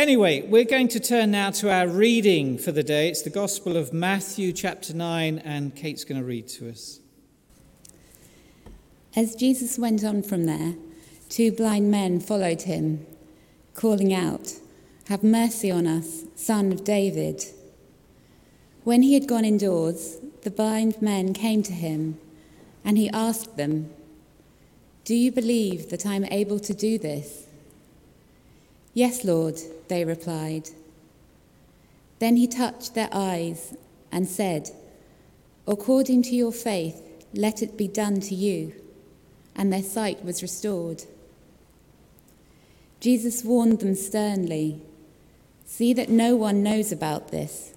Anyway, we're going to turn now to our reading for the day. It's the Gospel of Matthew, chapter 9, and Kate's going to read to us. As Jesus went on from there, two blind men followed him, calling out, Have mercy on us, son of David. When he had gone indoors, the blind men came to him, and he asked them, Do you believe that I am able to do this? Yes, Lord, they replied. Then he touched their eyes and said, According to your faith, let it be done to you. And their sight was restored. Jesus warned them sternly See that no one knows about this.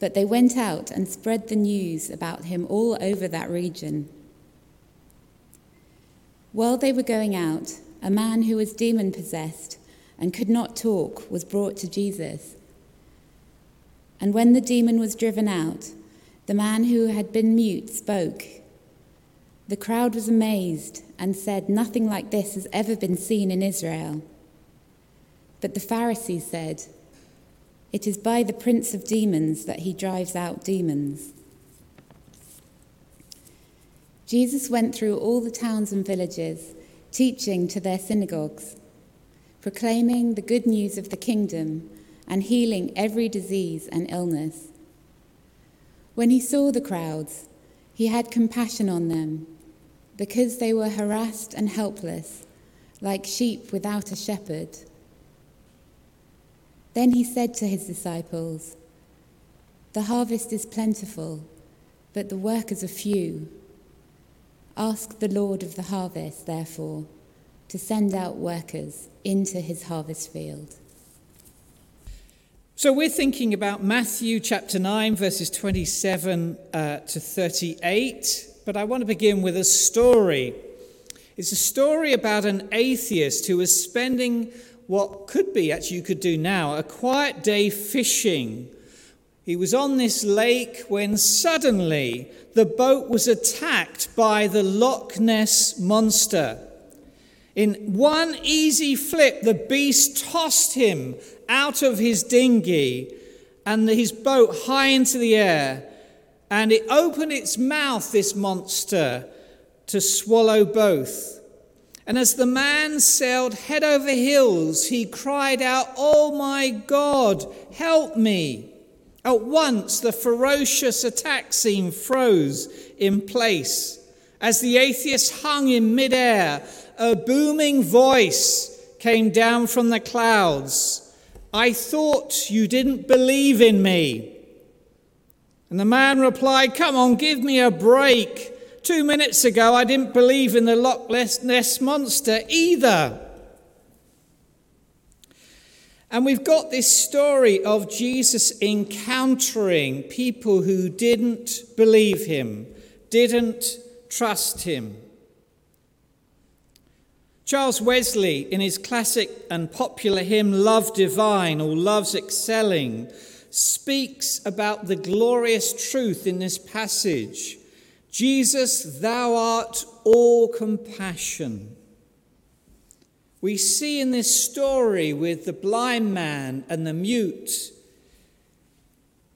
But they went out and spread the news about him all over that region. While they were going out, a man who was demon possessed and could not talk was brought to Jesus. And when the demon was driven out, the man who had been mute spoke. The crowd was amazed and said, Nothing like this has ever been seen in Israel. But the Pharisees said, It is by the prince of demons that he drives out demons. Jesus went through all the towns and villages, teaching to their synagogues proclaiming the good news of the kingdom and healing every disease and illness. When he saw the crowds, he had compassion on them because they were harassed and helpless, like sheep without a shepherd. Then he said to his disciples, The harvest is plentiful, but the workers are few. Ask the Lord of the harvest, therefore to send out workers into his harvest field. So we're thinking about Matthew chapter 9, verses 27 uh, to 38, but I want to begin with a story. It's a story about an atheist who was spending what could be, actually, you could do now, a quiet day fishing. He was on this lake when suddenly the boat was attacked by the Loch Ness monster. In one easy flip, the beast tossed him out of his dinghy and his boat high into the air, and it opened its mouth, this monster, to swallow both. And as the man sailed head over heels, he cried out, Oh my God, help me! At once, the ferocious attack scene froze in place as the atheist hung in midair a booming voice came down from the clouds. I thought you didn't believe in me. And the man replied, Come on, give me a break. Two minutes ago, I didn't believe in the Loch Ness monster either. And we've got this story of Jesus encountering people who didn't believe him, didn't trust him. Charles Wesley, in his classic and popular hymn Love Divine All Loves Excelling, speaks about the glorious truth in this passage Jesus, thou art all compassion. We see in this story with the blind man and the mute,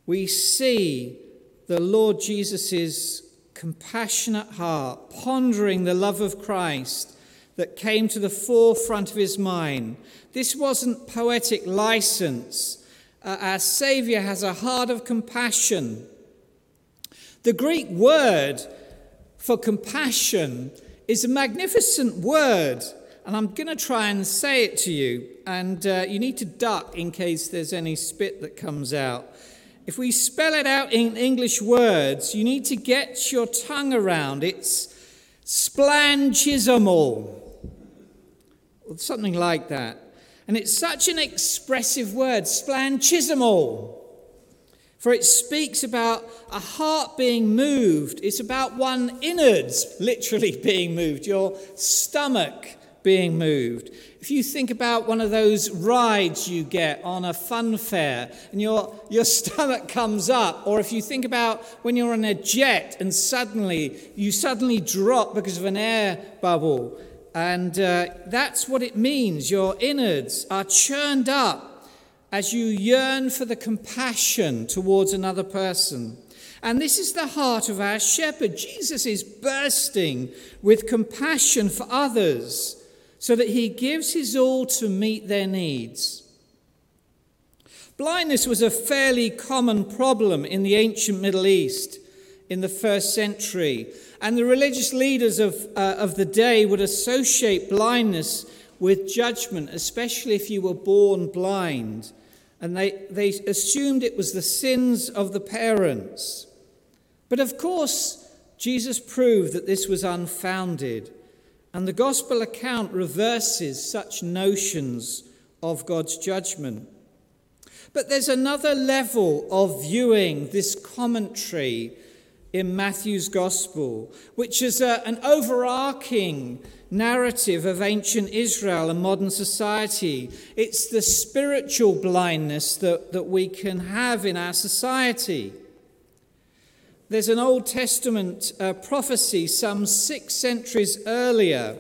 we see the Lord Jesus' compassionate heart, pondering the love of Christ that came to the forefront of his mind. This wasn't poetic license. Uh, our Saviour has a heart of compassion. The Greek word for compassion is a magnificent word, and I'm going to try and say it to you, and uh, you need to duck in case there's any spit that comes out. If we spell it out in English words, you need to get your tongue around. It's splanchnizomai or something like that. And it's such an expressive word, splanchnizomai, for it speaks about a heart being moved. It's about one innards literally being moved, your stomach being moved. If you think about one of those rides you get on a fun fair and your, your stomach comes up, or if you think about when you're on a jet and suddenly you suddenly drop because of an air bubble, and uh, that's what it means. Your innards are churned up as you yearn for the compassion towards another person. And this is the heart of our shepherd. Jesus is bursting with compassion for others so that he gives his all to meet their needs. Blindness was a fairly common problem in the ancient Middle East in the first century, and the religious leaders of, uh, of the day would associate blindness with judgment, especially if you were born blind. And they, they assumed it was the sins of the parents. But of course, Jesus proved that this was unfounded. And the gospel account reverses such notions of God's judgment. But there's another level of viewing this commentary in Matthew's gospel, which is a, an overarching narrative of ancient Israel and modern society. It's the spiritual blindness that, that we can have in our society. There's an Old Testament uh, prophecy some six centuries earlier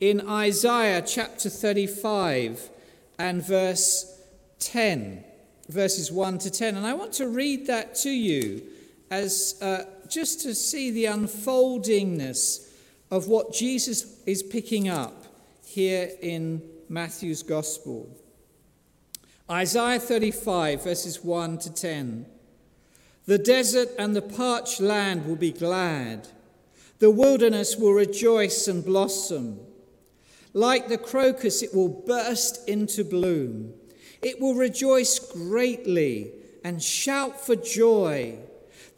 in Isaiah chapter 35 and verse 10, verses 1 to 10. And I want to read that to you as uh, just to see the unfoldingness of what Jesus is picking up here in Matthew's Gospel. Isaiah 35, verses 1 to 10. The desert and the parched land will be glad. The wilderness will rejoice and blossom. Like the crocus, it will burst into bloom. It will rejoice greatly and shout for joy.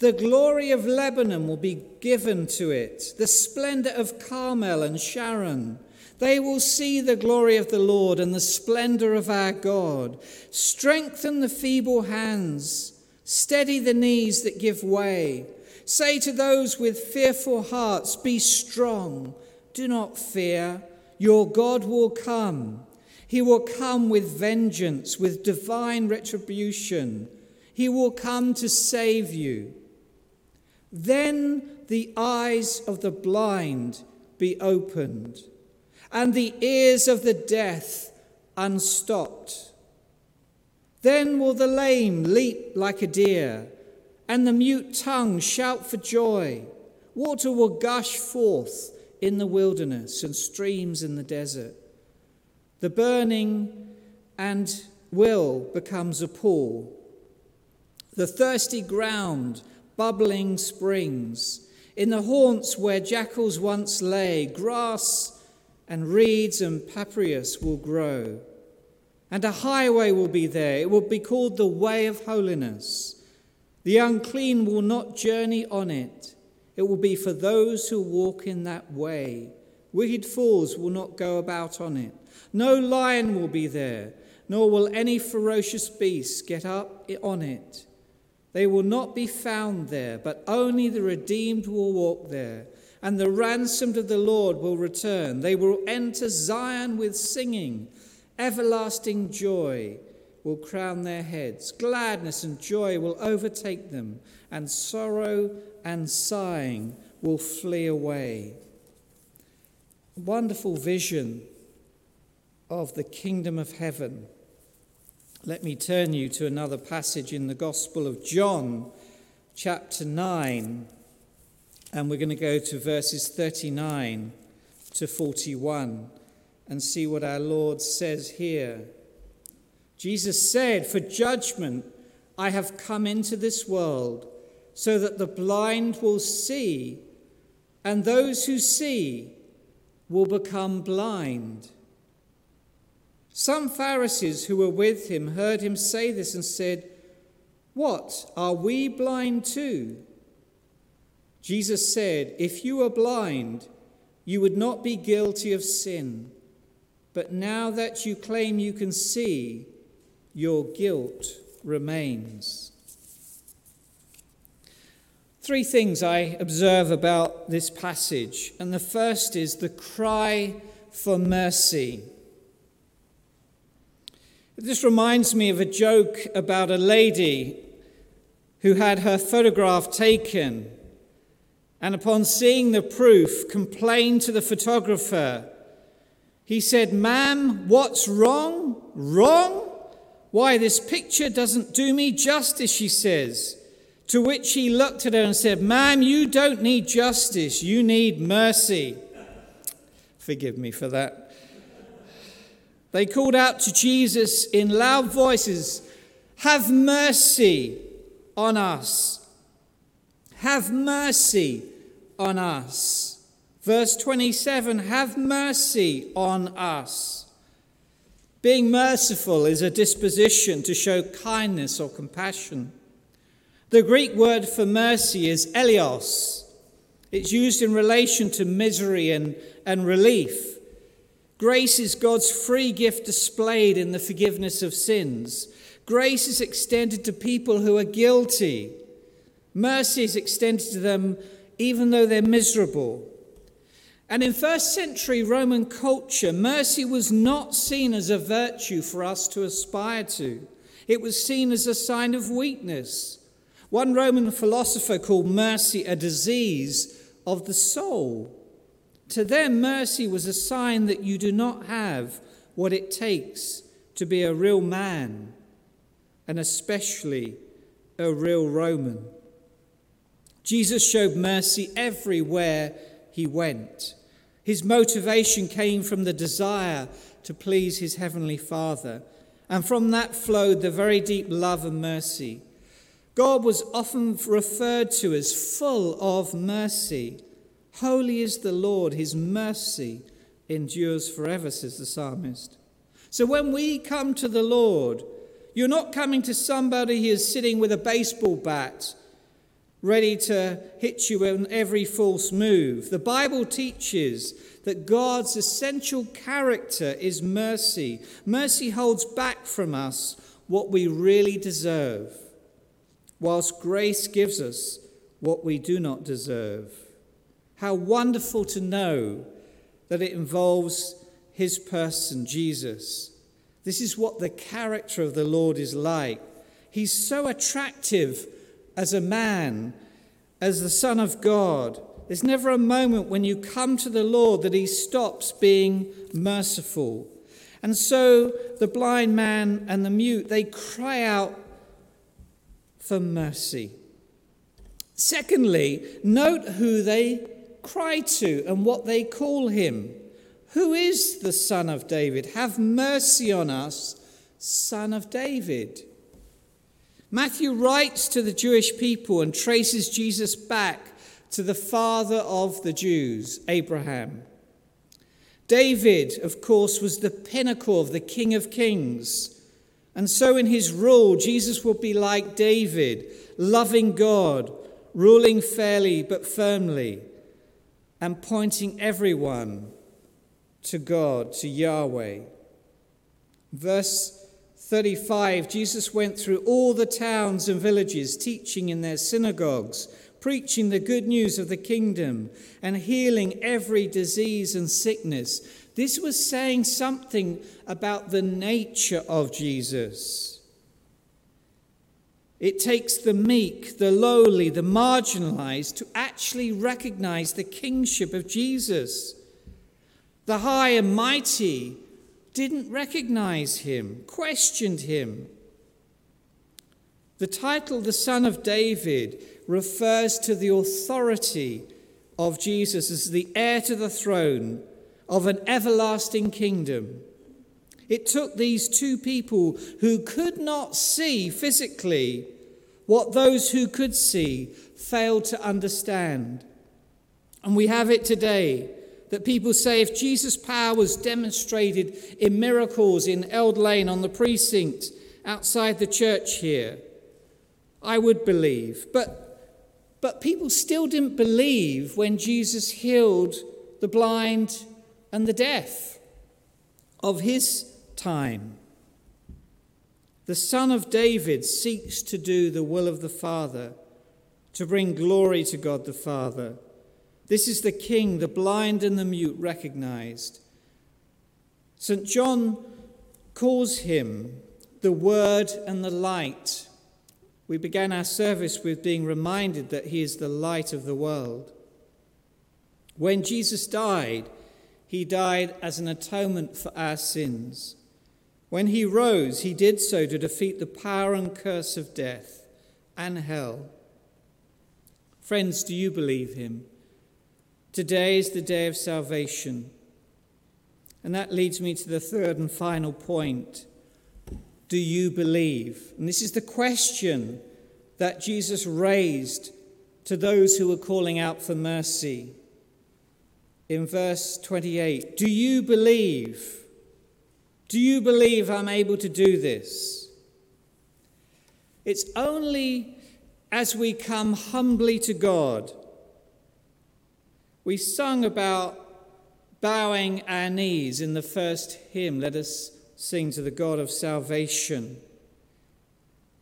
The glory of Lebanon will be given to it, the splendor of Carmel and Sharon. They will see the glory of the Lord and the splendor of our God. Strengthen the feeble hands, steady the knees that give way. Say to those with fearful hearts, Be strong, do not fear. Your God will come. He will come with vengeance, with divine retribution. He will come to save you. Then the eyes of the blind be opened, and the ears of the deaf unstopped. Then will the lame leap like a deer, and the mute tongue shout for joy. Water will gush forth in the wilderness and streams in the desert. The burning and will becomes a pool. The thirsty ground bubbling springs. In the haunts where jackals once lay, grass and reeds and papyrus will grow. And a highway will be there. It will be called the way of holiness. The unclean will not journey on it. It will be for those who walk in that way. Wicked fools will not go about on it. No lion will be there, nor will any ferocious beast get up on it. They will not be found there, but only the redeemed will walk there, and the ransomed of the Lord will return. They will enter Zion with singing. Everlasting joy will crown their heads. Gladness and joy will overtake them, and sorrow and sighing will flee away. Wonderful vision of the kingdom of heaven. Let me turn you to another passage in the Gospel of John, chapter 9, and we're going to go to verses 39 to 41 and see what our Lord says here. Jesus said, For judgment I have come into this world, so that the blind will see, and those who see will become blind. Some Pharisees who were with him heard him say this and said, What, are we blind too? Jesus said, If you were blind, you would not be guilty of sin. But now that you claim you can see, your guilt remains. Three things I observe about this passage, and the first is the cry for mercy. This reminds me of a joke about a lady who had her photograph taken and, upon seeing the proof, complained to the photographer. He said, Ma'am, what's wrong? Wrong? Why, this picture doesn't do me justice, she says. To which he looked at her and said, Ma'am, you don't need justice, you need mercy. Forgive me for that. They called out to Jesus in loud voices, Have mercy on us. Have mercy on us. Verse 27 Have mercy on us. Being merciful is a disposition to show kindness or compassion. The Greek word for mercy is eleos. It's used in relation to misery and, and relief. Grace is God's free gift displayed in the forgiveness of sins. Grace is extended to people who are guilty. Mercy is extended to them even though they're miserable. And in first century Roman culture, mercy was not seen as a virtue for us to aspire to, it was seen as a sign of weakness. One Roman philosopher called mercy a disease of the soul. To them, mercy was a sign that you do not have what it takes to be a real man, and especially a real Roman. Jesus showed mercy everywhere he went. His motivation came from the desire to please his heavenly Father, and from that flowed the very deep love and mercy God was often referred to as full of mercy. Holy is the Lord, his mercy endures forever, says the psalmist. So when we come to the Lord, you're not coming to somebody who is sitting with a baseball bat, ready to hit you in every false move. The Bible teaches that God's essential character is mercy. Mercy holds back from us what we really deserve whilst grace gives us what we do not deserve. How wonderful to know that it involves his person, Jesus. This is what the character of the Lord is like. He's so attractive as a man, as the Son of God. There's never a moment when you come to the Lord that he stops being merciful. And so the blind man and the mute, they cry out for mercy. Secondly, note who they cry to and what they call him. Who is the Son of David? Have mercy on us, Son of David. Matthew writes to the Jewish people and traces Jesus back to the father of the Jews, Abraham. David, of course, was the pinnacle of the King of Kings. And so, in his rule, Jesus will be like David, loving God, ruling fairly but firmly, and pointing everyone to God, to Yahweh. Verse 35 Jesus went through all the towns and villages, teaching in their synagogues, preaching the good news of the kingdom, and healing every disease and sickness. This was saying something about the nature of Jesus. It takes the meek, the lowly, the marginalized to actually recognize the kingship of Jesus. The high and mighty didn't recognize him, questioned him. The title, the Son of David, refers to the authority of Jesus as the heir to the throne of an everlasting kingdom. It took these two people who could not see physically what those who could see failed to understand. And we have it today that people say if Jesus' power was demonstrated in miracles in Eld Lane on the precinct outside the church here, I would believe. But, but people still didn't believe when Jesus healed the blind and the deaf of his time. The Son of David seeks to do the will of the Father, to bring glory to God the Father. This is the King the blind and the mute recognized. St. John calls him the Word and the Light. We began our service with being reminded that he is the light of the world. When Jesus died, he died as an atonement for our sins. When he rose, he did so to defeat the power and curse of death and hell. Friends, do you believe him? Today is the day of salvation. And that leads me to the third and final point. Do you believe? And this is the question that Jesus raised to those who were calling out for mercy. In verse 28, do you believe? Do you believe I'm able to do this? It's only as we come humbly to God. We sung about bowing our knees in the first hymn. Let us sing to the God of salvation.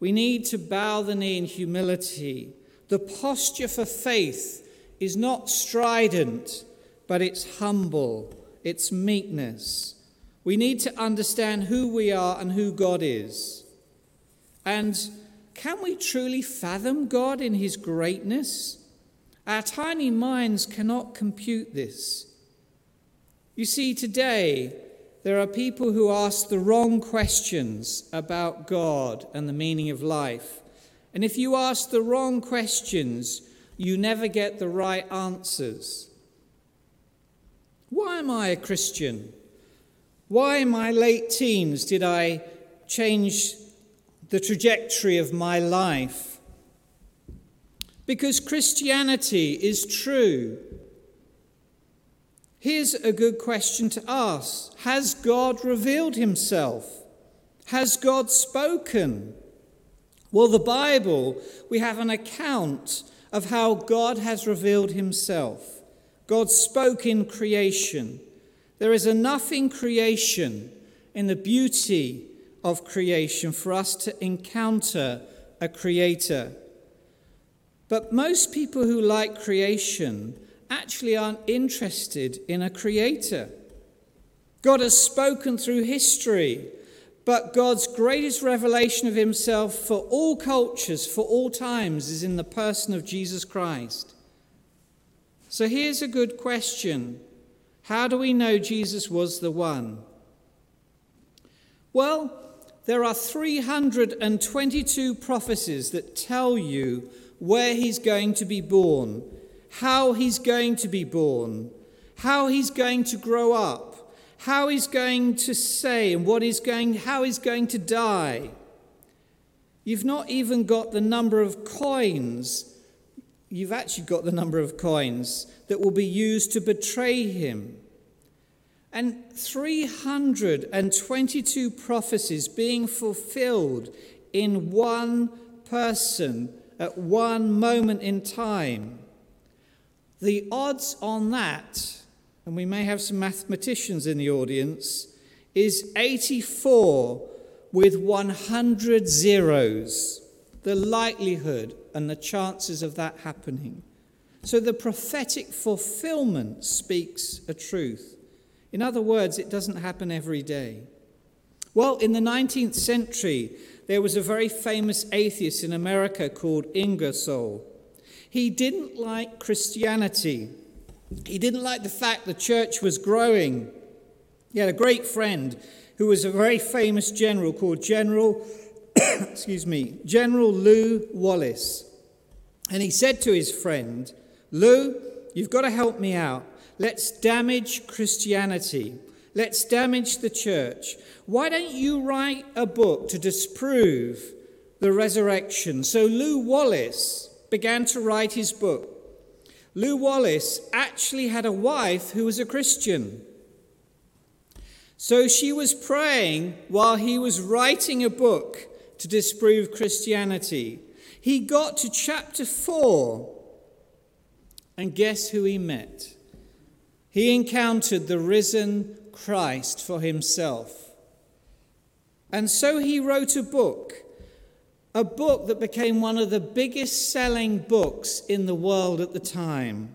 We need to bow the knee in humility. The posture for faith is not strident, but it's humble, it's meekness. We need to understand who we are and who God is. And can we truly fathom God in his greatness? Our tiny minds cannot compute this. You see, today there are people who ask the wrong questions about God and the meaning of life. And if you ask the wrong questions, you never get the right answers. Why am I a Christian? Why in my late teens did I change the trajectory of my life? Because Christianity is true. Here's a good question to ask Has God revealed himself? Has God spoken? Well, the Bible, we have an account of how God has revealed himself. God spoke in creation. There is enough in creation, in the beauty of creation, for us to encounter a creator. But most people who like creation actually aren't interested in a creator. God has spoken through history, but God's greatest revelation of himself for all cultures, for all times, is in the person of Jesus Christ. So here's a good question How do we know Jesus was the one? Well, there are 322 prophecies that tell you where he's going to be born how he's going to be born, how he's going to grow up, how he's going to say and what he's going, how he's going to die. You've not even got the number of coins. You've actually got the number of coins that will be used to betray him. And 322 prophecies being fulfilled in one person at one moment in time. The odds on that, and we may have some mathematicians in the audience, is 84 with 100 zeros. The likelihood and the chances of that happening. So the prophetic fulfillment speaks a truth. In other words, it doesn't happen every day. Well, in the 19th century, there was a very famous atheist in America called Ingersoll. He didn't like Christianity. He didn't like the fact the church was growing. He had a great friend who was a very famous general called General, excuse me, General Lew Wallace. And he said to his friend, Lew, you've got to help me out. Let's damage Christianity. Let's damage the church. Why don't you write a book to disprove the resurrection? So Lew Wallace began to write his book. Lew Wallace actually had a wife who was a Christian. So she was praying while he was writing a book to disprove Christianity. He got to chapter 4, and guess who he met? He encountered the risen Christ for himself. And so he wrote a book a book that became one of the biggest selling books in the world at the time.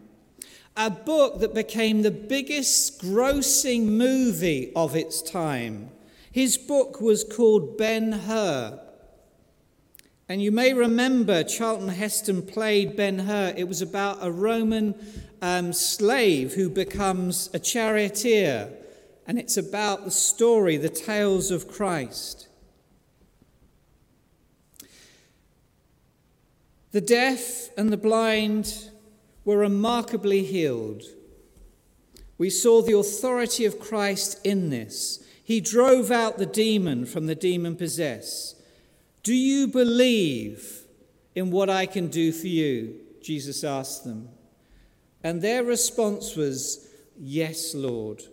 A book that became the biggest grossing movie of its time. His book was called Ben Hur. And you may remember Charlton Heston played Ben Hur. It was about a Roman um, slave who becomes a charioteer and it's about the story, the tales of Christ. The deaf and the blind were remarkably healed. We saw the authority of Christ in this. He drove out the demon from the demon possessed. Do you believe in what I can do for you? Jesus asked them. And their response was, Yes, Lord.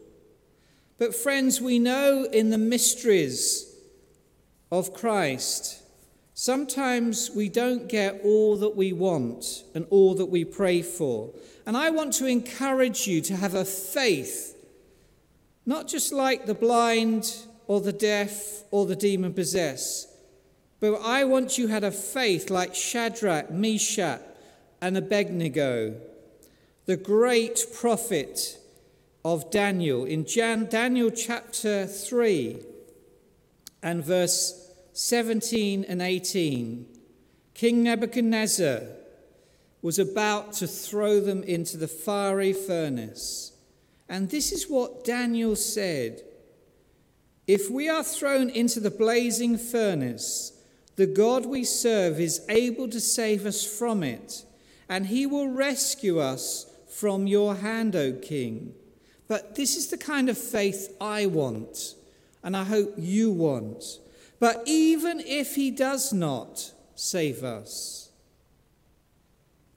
But, friends, we know in the mysteries of Christ, sometimes we don't get all that we want and all that we pray for. And I want to encourage you to have a faith, not just like the blind or the deaf or the demon possessed, but I want you had a faith like Shadrach, Meshach, and Abednego, the great prophet of Daniel. In Jan, Daniel chapter 3 and verse 17 and 18, King Nebuchadnezzar was about to throw them into the fiery furnace. And this is what Daniel said If we are thrown into the blazing furnace, the God we serve is able to save us from it, and he will rescue us from your hand, O king. But this is the kind of faith I want, and I hope you want. But even if he does not save us,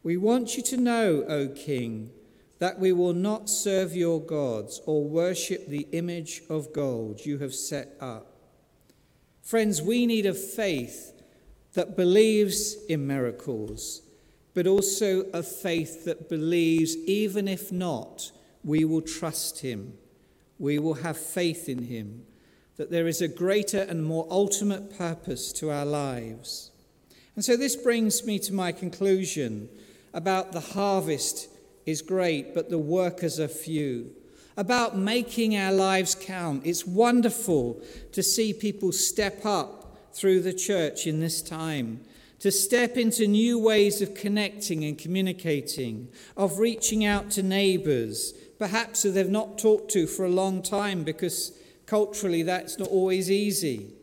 we want you to know, O King, that we will not serve your gods or worship the image of gold you have set up. Friends, we need a faith that believes in miracles, but also a faith that believes, even if not, we will trust him. We will have faith in him, that there is a greater and more ultimate purpose to our lives. And so this brings me to my conclusion about the harvest is great, but the workers are few. About making our lives count. It's wonderful to see people step up through the church in this time to step into new ways of connecting and communicating, of reaching out to neighbours, perhaps who they've not talked to for a long time because culturally that's not always easy.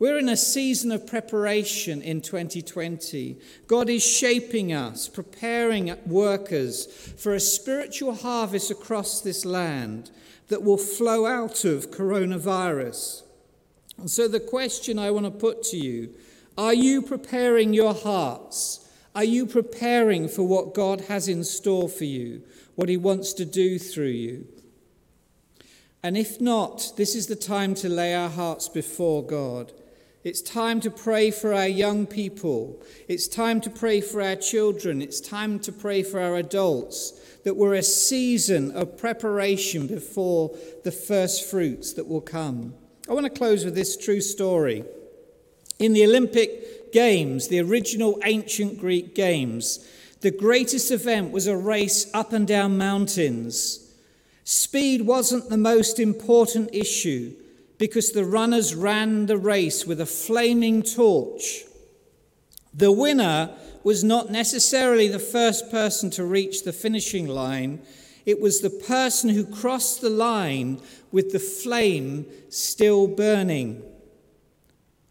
We're in a season of preparation in 2020. God is shaping us, preparing workers for a spiritual harvest across this land that will flow out of coronavirus. And so, the question I want to put to you are you preparing your hearts? Are you preparing for what God has in store for you, what He wants to do through you? And if not, this is the time to lay our hearts before God. It's time to pray for our young people. It's time to pray for our children. It's time to pray for our adults. That we're a season of preparation before the first fruits that will come. I want to close with this true story. In the Olympic Games, the original ancient Greek games, the greatest event was a race up and down mountains. Speed wasn't the most important issue because the runners ran the race with a flaming torch. The winner was not necessarily the first person to reach the finishing line, it was the person who crossed the line with the flame still burning.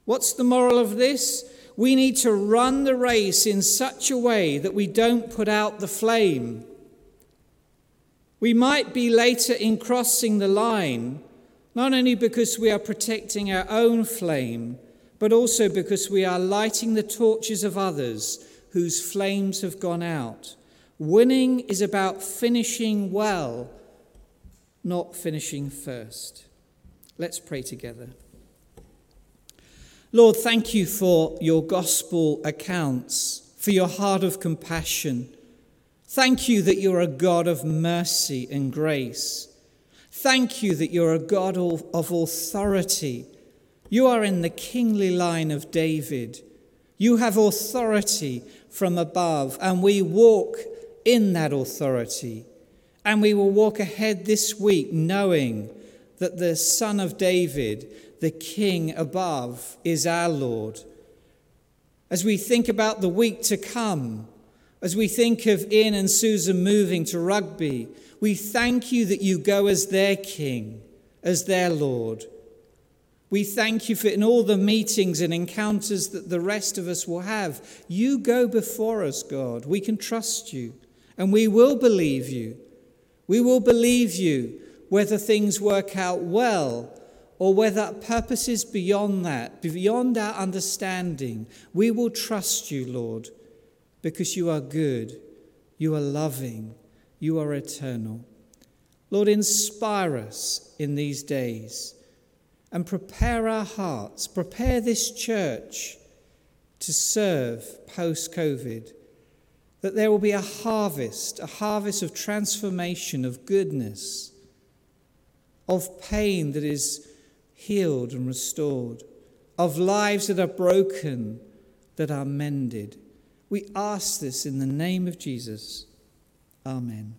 What's the moral of this? We need to run the race in such a way that we don't put out the flame. We might be later in crossing the line, not only because we are protecting our own flame, but also because we are lighting the torches of others whose flames have gone out. Winning is about finishing well, not finishing first. Let's pray together. Lord, thank you for your gospel accounts, for your heart of compassion. Thank you that you're a God of mercy and grace. Thank you that you're a God of authority. You are in the kingly line of David. You have authority from above, and we walk in that authority. And we will walk ahead this week knowing that the Son of David, the King above, is our Lord. As we think about the week to come, as we think of Ian and Susan moving to Rugby, we thank you that you go as their King. as their Lord. We thank you for in all the meetings and encounters that the rest of us will have. You go before us, God. We can trust you and we will believe you. We will believe you whether things work out well or whether purposes beyond that, beyond our understanding. We will trust you, Lord, because you are good, you are loving, you are eternal. Lord, inspire us in these days and prepare our hearts, prepare this church to serve post COVID. That there will be a harvest, a harvest of transformation, of goodness, of pain that is healed and restored, of lives that are broken that are mended. We ask this in the name of Jesus. Amen.